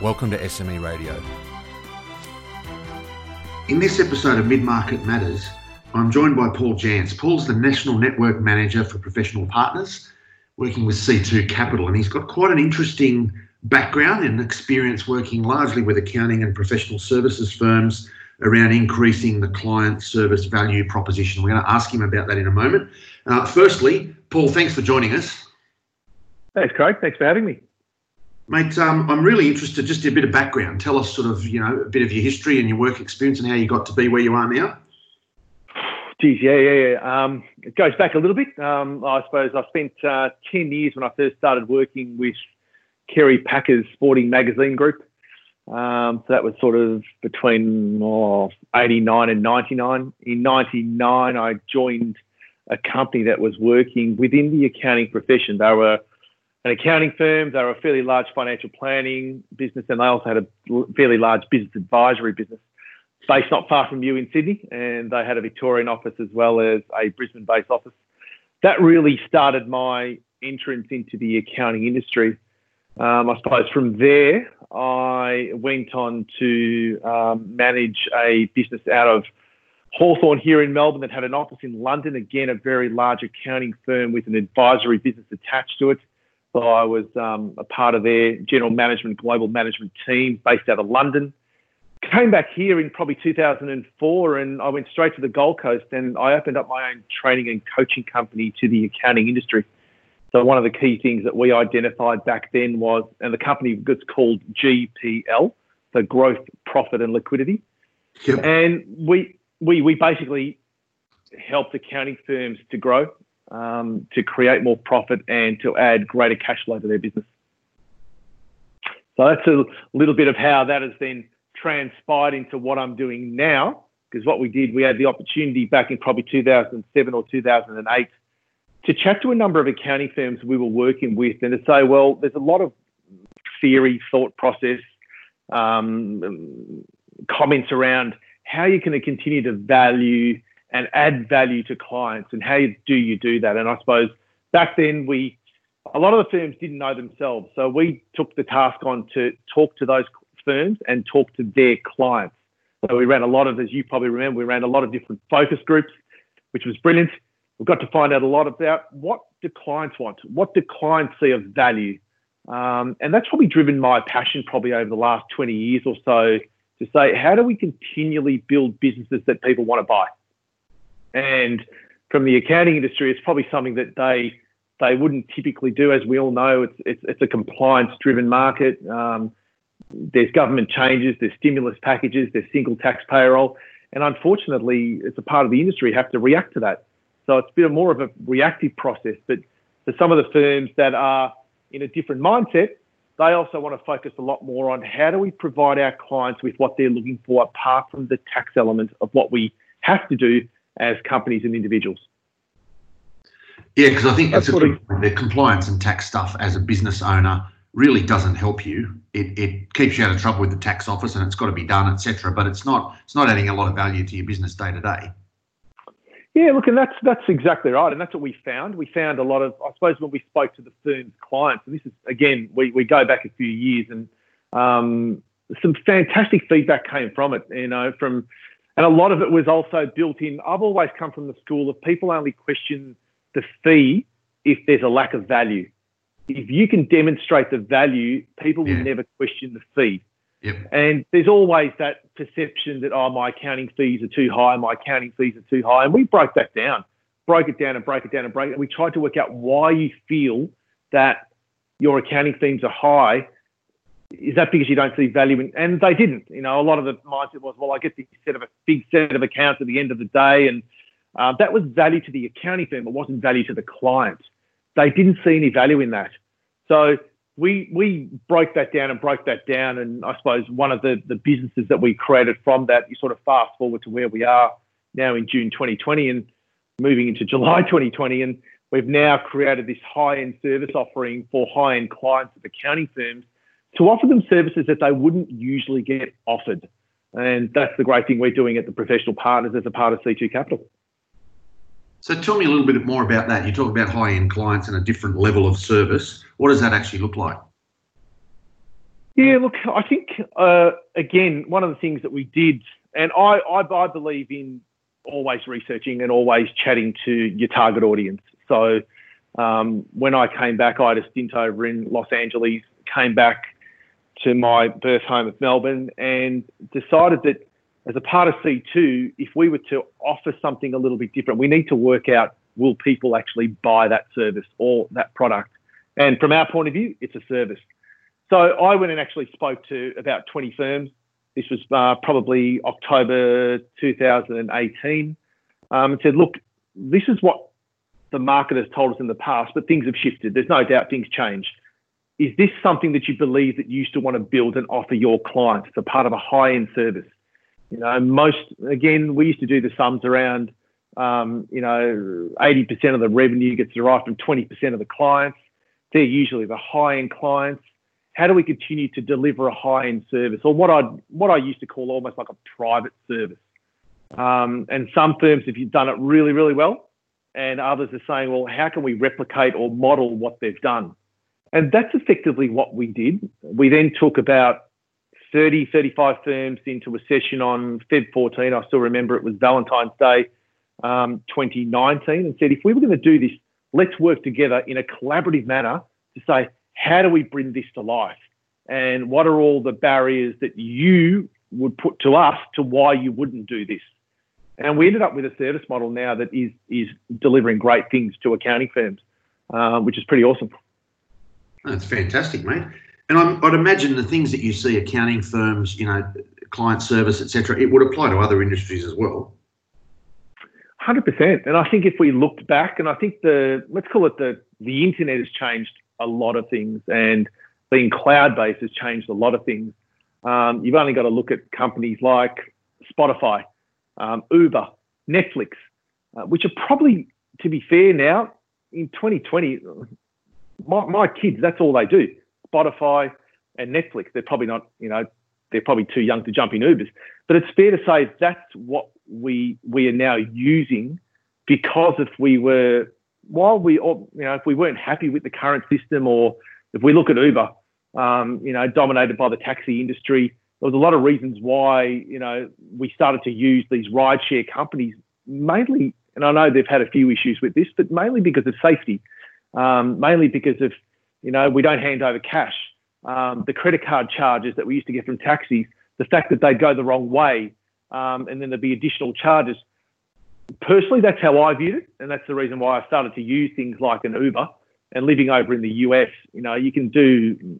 Welcome to SME Radio. In this episode of Mid Market Matters, I'm joined by Paul Jansz. Paul's the National Network Manager for Professional Partners, working with C2 Capital, and he's got quite an interesting background and experience working largely with accounting and professional services firms around increasing the client service value proposition. We're going to ask him about that in a moment. Uh, firstly, Paul, thanks for joining us. Thanks, Craig. Thanks for having me. Mate, um, I'm really interested. Just a bit of background. Tell us, sort of, you know, a bit of your history and your work experience and how you got to be where you are now. Geez, yeah, yeah, yeah. Um, it goes back a little bit. Um, I suppose I spent uh, 10 years when I first started working with Kerry Packer's Sporting Magazine Group. Um, so that was sort of between oh, 89 and 99. In 99, I joined a company that was working within the accounting profession. They were an accounting firm. They were a fairly large financial planning business, and they also had a fairly large business advisory business based not far from you in Sydney. And they had a Victorian office as well as a Brisbane based office. That really started my entrance into the accounting industry. Um, I suppose from there, I went on to um, manage a business out of Hawthorn here in Melbourne that had an office in London. Again, a very large accounting firm with an advisory business attached to it. So I was um, a part of their general management, global management team based out of London. Came back here in probably 2004 and I went straight to the Gold Coast and I opened up my own training and coaching company to the accounting industry. So one of the key things that we identified back then was, and the company was called GPL, so Growth, Profit and Liquidity. Yep. And we, we, we basically helped accounting firms to grow um, to create more profit and to add greater cash flow to their business. So that's a little bit of how that has then transpired into what I'm doing now. Because what we did, we had the opportunity back in probably 2007 or 2008 to chat to a number of accounting firms we were working with and to say, well, there's a lot of theory, thought process, um, comments around how you can continue to value and add value to clients. And how do you do that? And I suppose back then we, a lot of the firms didn't know themselves. So we took the task on to talk to those firms and talk to their clients. So we ran a lot of, as you probably remember, we ran a lot of different focus groups, which was brilliant. We got to find out a lot about what do clients want? What do clients see of value? Um, and that's probably driven my passion probably over the last 20 years or so to say, how do we continually build businesses that people want to buy? And from the accounting industry, it's probably something that they they wouldn't typically do. As we all know, it's it's, it's a compliance driven market. Um, there's government changes, there's stimulus packages, there's single touch payroll, and unfortunately, it's a part of the industry, have to react to that. So it's a bit more of a reactive process. But for some of the firms that are in a different mindset, they also want to focus a lot more on how do we provide our clients with what they're looking for apart from the tax element of what we have to do as companies and individuals. Yeah, because I think that's, that's of, the compliance and tax stuff as a business owner really doesn't help you. It, it keeps you out of trouble with the tax office and it's got to be done, etc. But it's not it's not adding a lot of value to your business day to day. Yeah, look, and that's that's exactly right, and that's what we found. We found a lot of, I suppose, when we spoke to the firm's clients, and this is again, we, we go back a few years, and um, some fantastic feedback came from it. You know, from and a lot of it was also built in. I've always come from the school of people only question the fee if there's a lack of value. If you can demonstrate the value, people yeah. will never question the fee. Yep. And there's always that perception that, oh, my accounting fees are too high, my accounting fees are too high. And we broke that down, broke it down and broke it down and break it. And we tried to work out why you feel that your accounting fees are high is that because you don't see value in? And they didn't. You know, a lot of the mindset was, well, I get this set of a big set of accounts at the end of the day, and uh, that was value to the accounting firm. It wasn't value to the client. They didn't see any value in that. So we we broke that down and broke that down, and I suppose one of the the businesses that we created from that, you sort of fast forward to where we are now in June 2020 and moving into July 2020, and we've now created this high-end service offering for high-end clients of the accounting firms to offer them services that they wouldn't usually get offered. And that's the great thing we're doing at the professional partners as a part of C2 Capital. So tell me a little bit more about that. You talk about high-end clients and a different level of service. What does that actually look like? Yeah, look, I think uh, again one of the things that we did, and I, I, I believe in always researching and always chatting to your target audience. So um, when I came back, I had a stint over in Los Angeles, came back to my birth home of Melbourne, and decided that as a part of C2, if we were to offer something a little bit different, we need to work out will people actually buy that service or that product. And from our point of view, it's a service. So I went and actually spoke to about 20 firms. This was uh, probably October 2018, um, and said, look, this is what the market has told us in the past, but things have shifted. There's no doubt things changed. Is this something that you believe that you still want to build and offer your clients as a part of a high-end service? You know, most again, we used to do the sums around, um, you know, 80% of the revenue gets derived from 20% of the clients. They're usually the high-end clients. How do we continue to deliver a high-end service, or what I what I used to call almost like a private service? Um, and some firms have done it really, really well, and others are saying, well, how can we replicate or model what they've done? And that's effectively what we did. We then took about 30, 35 firms into a session on Feb 14. I still remember it was Valentine's Day um, 2019 and said, if we were going to do this, let's work together in a collaborative manner to say, how do we bring this to life? And what are all the barriers that you would put to us to why you wouldn't do this? And we ended up with a service model now that is is delivering great things to accounting firms, uh, which is pretty awesome. That's fantastic, mate. And i would imagine the things that you see accounting firms, you know, client service, etc., it would apply to other industries as well. Hundred percent. And I think if we looked back, and I think the let's call it the the internet has changed a lot of things, and being cloud based has changed a lot of things. Um, you've only got to look at companies like Spotify, um, Uber, Netflix, uh, which are probably, to be fair, now in 2020, my, my kids that's all they do. Spotify and Netflix. They're probably not, you know, they're probably too young to jump in Ubers. But it's fair to say that's what we we are now using because if we were while we you know if we weren't happy with the current system or if we look at Uber, um, you know, dominated by the taxi industry, there was a lot of reasons why you know we started to use these rideshare companies mainly. And I know they've had a few issues with this, but mainly because of safety, um, mainly because of you know, we don't hand over cash. Um, the credit card charges that we used to get from taxis, the fact that they'd go the wrong way, um, and then there'd be additional charges. Personally, that's how I viewed it, and that's the reason why I started to use things like an Uber. And living over in the US, you know, you can do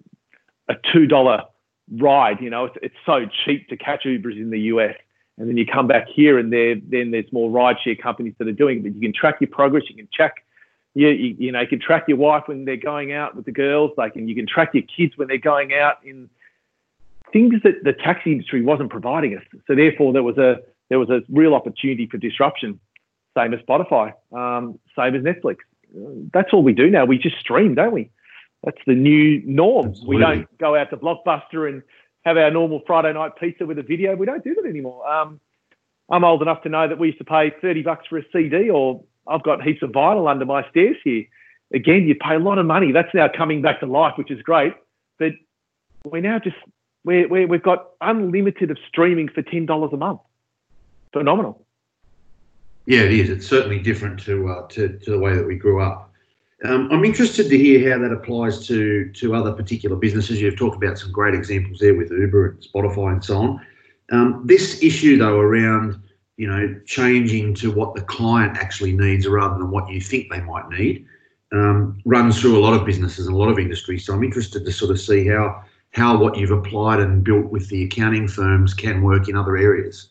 a two dollar ride. You know, it's, it's so cheap to catch Ubers in the US. And then you come back here, and there, then there's more rideshare companies that are doing it. But you can track your progress, you can check you, you, you know, you can track your wife when they're going out with the girls. Like, and you can track your kids when they're going out in things that the taxi industry wasn't providing us. So therefore, there was a there was a real opportunity for disruption. Same as Spotify, um, same as Netflix. That's all we do now. We just stream, don't we? That's the new norm. Absolutely. We don't go out to Blockbuster and have our normal Friday night pizza with a video. We don't do that anymore. Um, I'm old enough to know that we used to pay 30 bucks for a CD or I've got heaps of vinyl under my stairs here. Again, you pay a lot of money. That's now coming back to life, which is great. But we're now just we we we've got unlimited of streaming for ten dollars a month. Phenomenal. Yeah, it is. It's certainly different to uh, to, to the way that we grew up. Um, I'm interested to hear how that applies to to other particular businesses. You've talked about some great examples there with Uber and Spotify and so on. Um, this issue, though, around you know, changing to what the client actually needs rather than what you think they might need, um, runs through a lot of businesses and a lot of industries. So I'm interested to sort of see how how what you've applied and built with the accounting firms can work in other areas.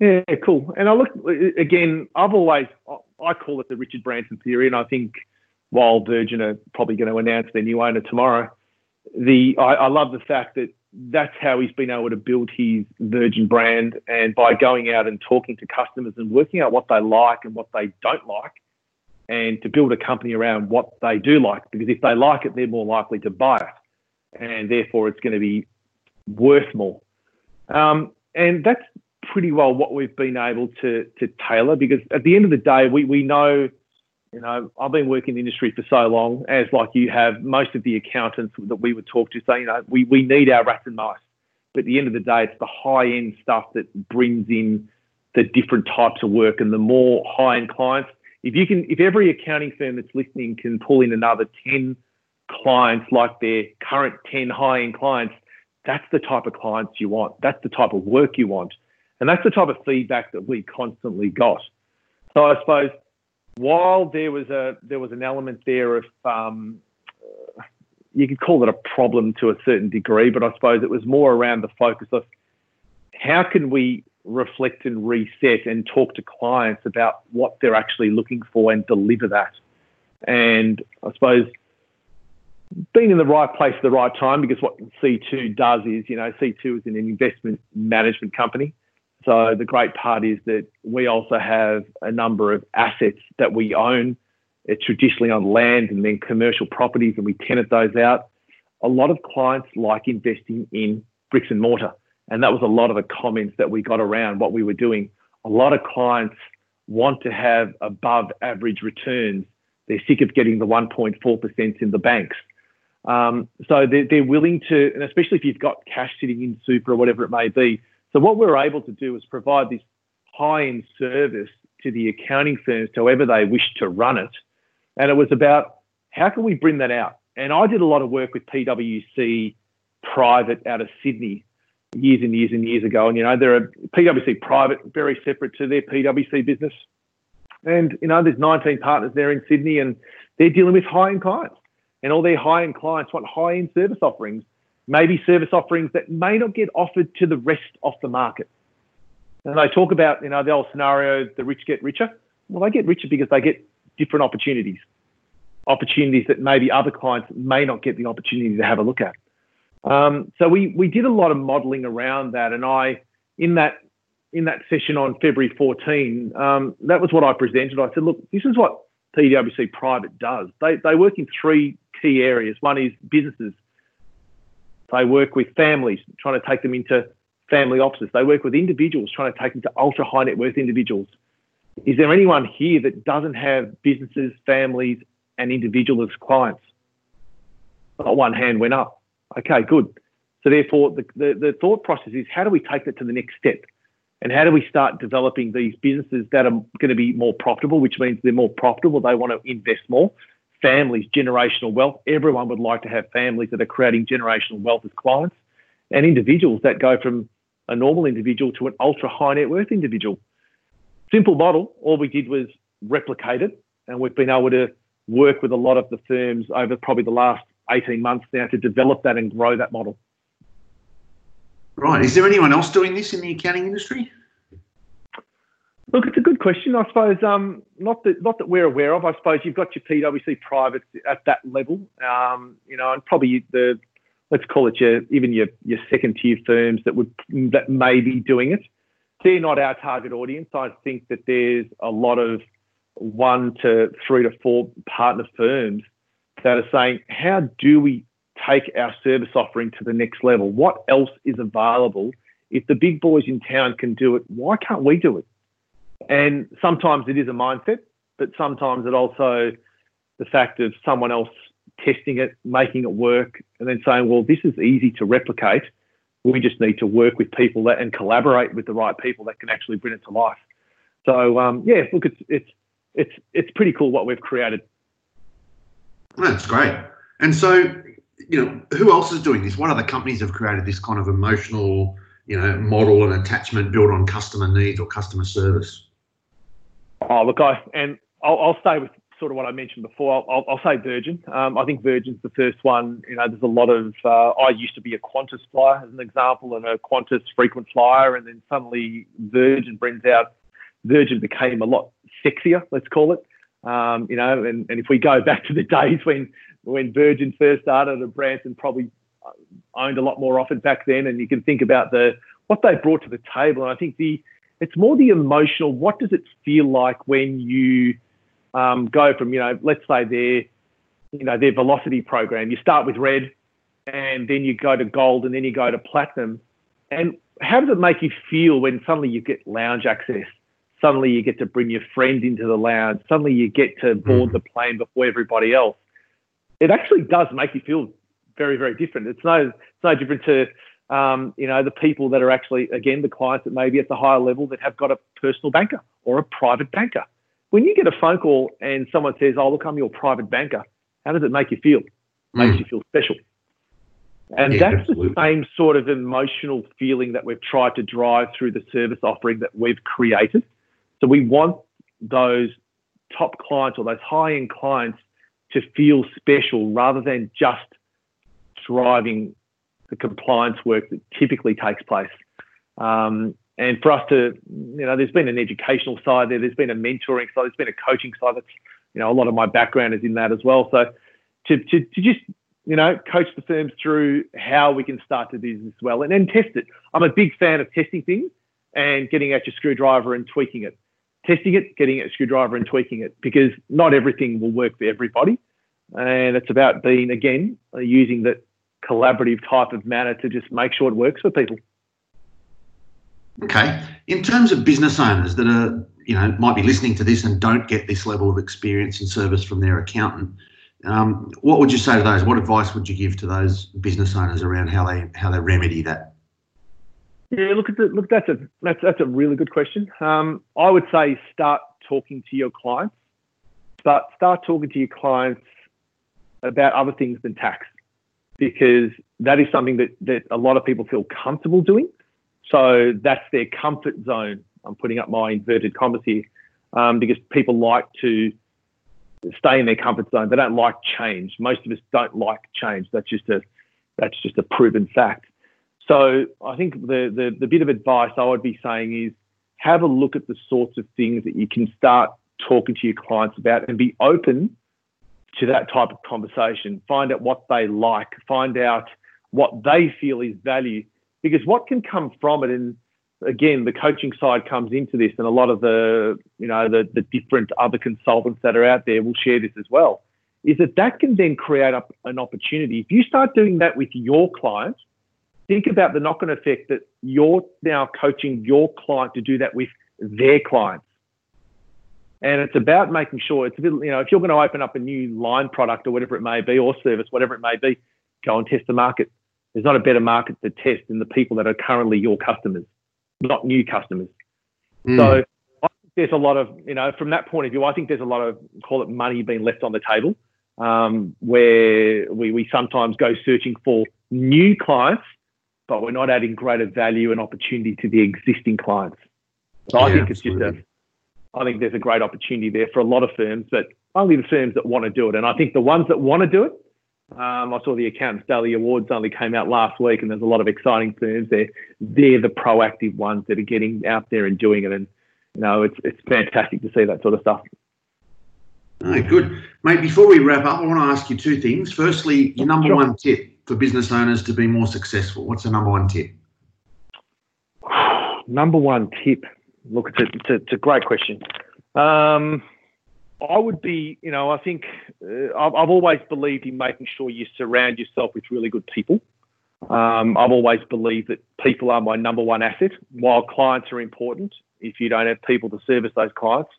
Yeah, cool. And I look again. I've always I call it the Richard Branson theory, and I think while Virgin are probably going to announce their new owner tomorrow. The I, I love the fact that that's how he's been able to build his Virgin brand, and by going out and talking to customers and working out what they like and what they don't like, and to build a company around what they do like. Because if they like it, they're more likely to buy it, and therefore it's going to be worth more. Um, and that's pretty well what we've been able to to tailor. Because at the end of the day, we we know you know, I've been working in the industry for so long, as like you have, most of the accountants that we would talk to say, you know, we, we need our rats and mice. But at the end of the day, it's the high end stuff that brings in the different types of work and the more high end clients. If you can, if every accounting firm that's listening can pull in another 10 clients like their current 10 high end clients, that's the type of clients you want. That's the type of work you want. And that's the type of feedback that we constantly got. So I suppose while there was a there was an element there of um, you could call it a problem to a certain degree, but I suppose it was more around the focus of how can we reflect and reset and talk to clients about what they're actually looking for and deliver that. And I suppose being in the right place at the right time because what C2 does is, you know, C2 is an investment management company. So the great part is that we also have a number of assets that we own. Traditionally on land and then commercial properties, and we tenant those out. A lot of clients like investing in bricks and mortar, and that was a lot of the comments that we got around what we were doing. A lot of clients want to have above average returns. They're sick of getting the 1.4% in the banks. Um, so they're, they're willing to, and especially if you've got cash sitting in super or whatever it may be, so what we're able to do is provide this high-end service to the accounting firms, however they wish to run it. And it was about how can we bring that out? And I did a lot of work with PwC private out of Sydney years and years and years ago. And, you know, they're a PwC private, very separate to their PwC business. And, you know, there's 19 partners there in Sydney and they're dealing with high-end clients. And all their high-end clients want high-end service offerings maybe service offerings that may not get offered to the rest of the market. And they talk about, you know, the old scenario, the rich get richer. Well, they get richer because they get different opportunities, opportunities that maybe other clients may not get the opportunity to have a look at. Um, so we we did a lot of modelling around that, and I in that in that session on February 14, um, that was what I presented. I said, look, this is what PwC Private does. They they work in three key areas. One is businesses they work with families, trying to take them into family offices. They work with individuals, trying to take them to ultra high net worth individuals. Is there anyone here that doesn't have businesses, families, and individuals clients? Not one hand went up. Okay, good. So therefore, the, the, the thought process is how do we take that to the next step? And how do we start developing these businesses that are going to be more profitable, which means they're more profitable, they want to invest more, families, generational wealth. Everyone would like to have families that are creating generational wealth as clients and individuals that go from a normal individual to an ultra high net worth individual. Simple model. All we did was replicate it, and we've been able to work with a lot of the firms over probably the last 18 months now to develop that and grow that model. Right. Is there anyone else doing this in the accounting industry? Look, it's a good question. I suppose um, not that not that we're aware of. I suppose you've got your PwC privates at that level, um, you know, and probably the let's call it your even your your second tier firms that would that may be doing it. They're not our target audience. I think that there's a lot of one to three to four partner firms that are saying, how do we take our service offering to the next level? What else is available? If the big boys in town can do it, why can't we do it? And sometimes it is a mindset, but sometimes it also the fact of someone else testing it, making it work, and then saying, well, this is easy to replicate. We just need to work with people that and collaborate with the right people that can actually bring it to life. So um, yeah, look, it's it's it's it's pretty cool what we've created. That's great. And so, you know, who else is doing this? What other companies have created this kind of emotional, you know, model and attachment built on customer needs or customer service? Oh, look, I and I'll, I'll stay with sort of what I mentioned before. I'll, I'll say Virgin. Um, I think Virgin's the first one. You know, there's a lot of. Uh, I used to be a Qantas flyer as an example, and a Qantas frequent flyer, and then suddenly Virgin brings out. Virgin became a lot sexier, let's call it. Um, you know, and, and if we go back to the days when when Virgin first started and Branson probably owned a lot more often back then, and you can think about the what they brought to the table. And I think the it's more the emotional. What does it feel like when you um, go from you know, let's say their you know their velocity program. You start with red, and then you go to gold, and then you go to platinum. And how does it make you feel when suddenly you get lounge access? Suddenly you get to bring your friend into the lounge. Suddenly you get to board mm. the plane before everybody else. It actually does make you feel very, very different. It's no, it's no different to um, you know, the people that are actually, again, the clients that may be at the higher level that have got a personal banker or a private banker. When you get a phone call and someone says, Oh, look, I'm your private banker, how does it make you feel? Makes mm. you feel special. And yeah, that's absolutely. the same sort of emotional feeling that we've tried to drive through the service offering that we've created. So we want those top clients or those high end clients to feel special rather than just driving the compliance work that typically takes place. Um, and for us to, you know, there's been an educational side there, there's been a mentoring side, there's been a coaching side. That's, you know, a lot of my background is in that as well. So to, to, to just, you know, coach the firms through how we can start to do this well and then test it. I'm a big fan of testing things and getting out your screwdriver and tweaking it. Testing it, getting your screwdriver and tweaking it because not everything will work for everybody. And it's about being, again, using that collaborative type of manner to just make sure it works for people. Okay. In terms of business owners that are, you know, might be listening to this and don't get this level of experience and service from their accountant, um, what would you say to those? What advice would you give to those business owners around how they how they remedy that? Yeah, look at the, look. That's a that's that's a really good question. Um, I would say start talking to your clients, but start talking to your clients about other things than tax because that is something that, that a lot of people feel comfortable doing. So that's their comfort zone. I'm putting up my inverted commas here um, because people like to stay in their comfort zone. They don't like change. Most of us don't like change. That's just a that's just a proven fact. So I think the, the the bit of advice I would be saying is have a look at the sorts of things that you can start talking to your clients about and be open to that type of conversation. Find out what they like, find out what they feel is value, because what can come from it, and again, the coaching side comes into this, and a lot of the you know the the different other consultants that are out there will share this as well. Is that that can then create up an opportunity if you start doing that with your clients. Think about the knock-on effect that you're now coaching your client to do that with their clients. And it's about making sure it's a bit, you know, if you're going to open up a new line product or whatever it may be, or service, whatever it may be, go and test the market. There's not a better market to test than the people that are currently your customers, not new customers. Mm. So I think there's a lot of, you know, from that point of view, I think there's a lot of, call it money being left on the table, um, where we, we sometimes go searching for new clients, but we're not adding greater value and opportunity to the existing clients. So yeah, I think it's absolutely. just a, I think there's a great opportunity there for a lot of firms, but only the firms that want to do it. And I think the ones that want to do it, um, I saw the Accountants Daily Awards only came out last week, and there's a lot of exciting firms there. They're the proactive ones that are getting out there and doing it, and you know it's it's fantastic to see that sort of stuff. All right, good, mate. Before we wrap up, I want to ask you two things. Firstly, your number sure. one tip for business owners to be more successful. What's the number one tip? number one tip. Look, it's a, it's a, it's a great question. Um, I would be, you know, I think uh, I've, I've, always believed in making sure you surround yourself with really good people. Um, I've always believed that people are my number one asset. While clients are important, if you don't have people to service those clients,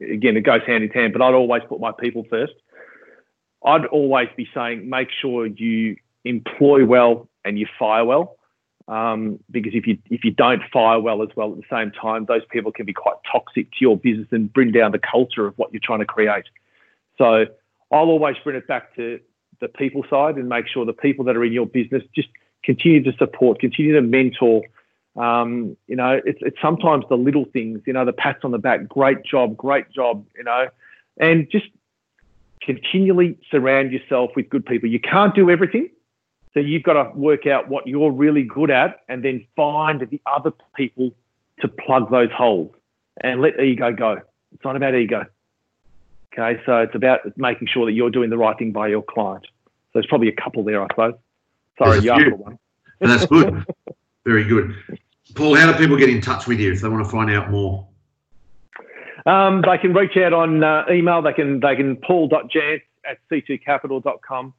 again, it goes hand in hand, but I'd always put my people first. I'd always be saying, make sure you employ well and you fire well. Um, because if you if you don't fire well as well at the same time, those people can be quite toxic to your business and bring down the culture of what you're trying to create. So I'll always bring it back to the people side and make sure the people that are in your business just continue to support, continue to mentor. Um, you know, it's it's sometimes the little things, you know, the pats on the back, great job, great job, you know, and just continually surround yourself with good people. You can't do everything so you've got to work out what you're really good at and then find the other people to plug those holes and let ego go. It's not about ego. Okay, so it's about making sure that you're doing the right thing by your client. So there's probably a couple there, I suppose. Sorry, you asked one. That's good. Very good. Paul, how do people get in touch with you if they want to find out more? Um, they can reach out on uh, email. They can they can paul.jansz at c2capital.com.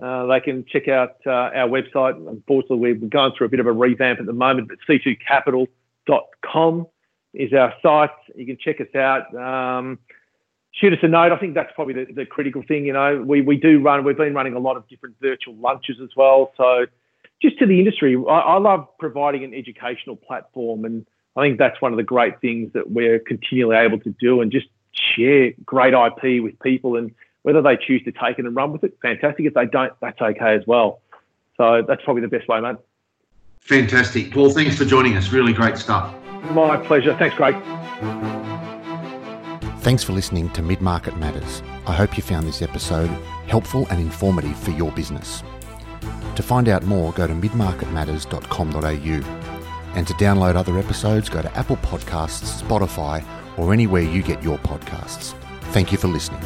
Uh, they can check out uh, our website. Unfortunately, we're going through a bit of a revamp at the moment, but c2capital.com is our site. You can check us out. Um, shoot us a note. I think that's probably the, the, critical thing. You know, we, we do run, we've been running a lot of different virtual lunches as well. So just to the industry, I, I love providing an educational platform. And I think that's one of the great things that we're continually able to do and just share great IP with people. And whether they choose to take it and run with it, fantastic. If they don't, that's okay as well. So that's probably the best way, mate. Fantastic. Paul, thanks for joining us. Really great stuff. My pleasure. Thanks, Craig. Thanks for listening to Mid Market Matters. I hope you found this episode helpful and informative for your business. To find out more, go to midmarketmatters.com.au. And to download other episodes, go to Apple Podcasts, Spotify, or anywhere you get your podcasts. Thank you for listening.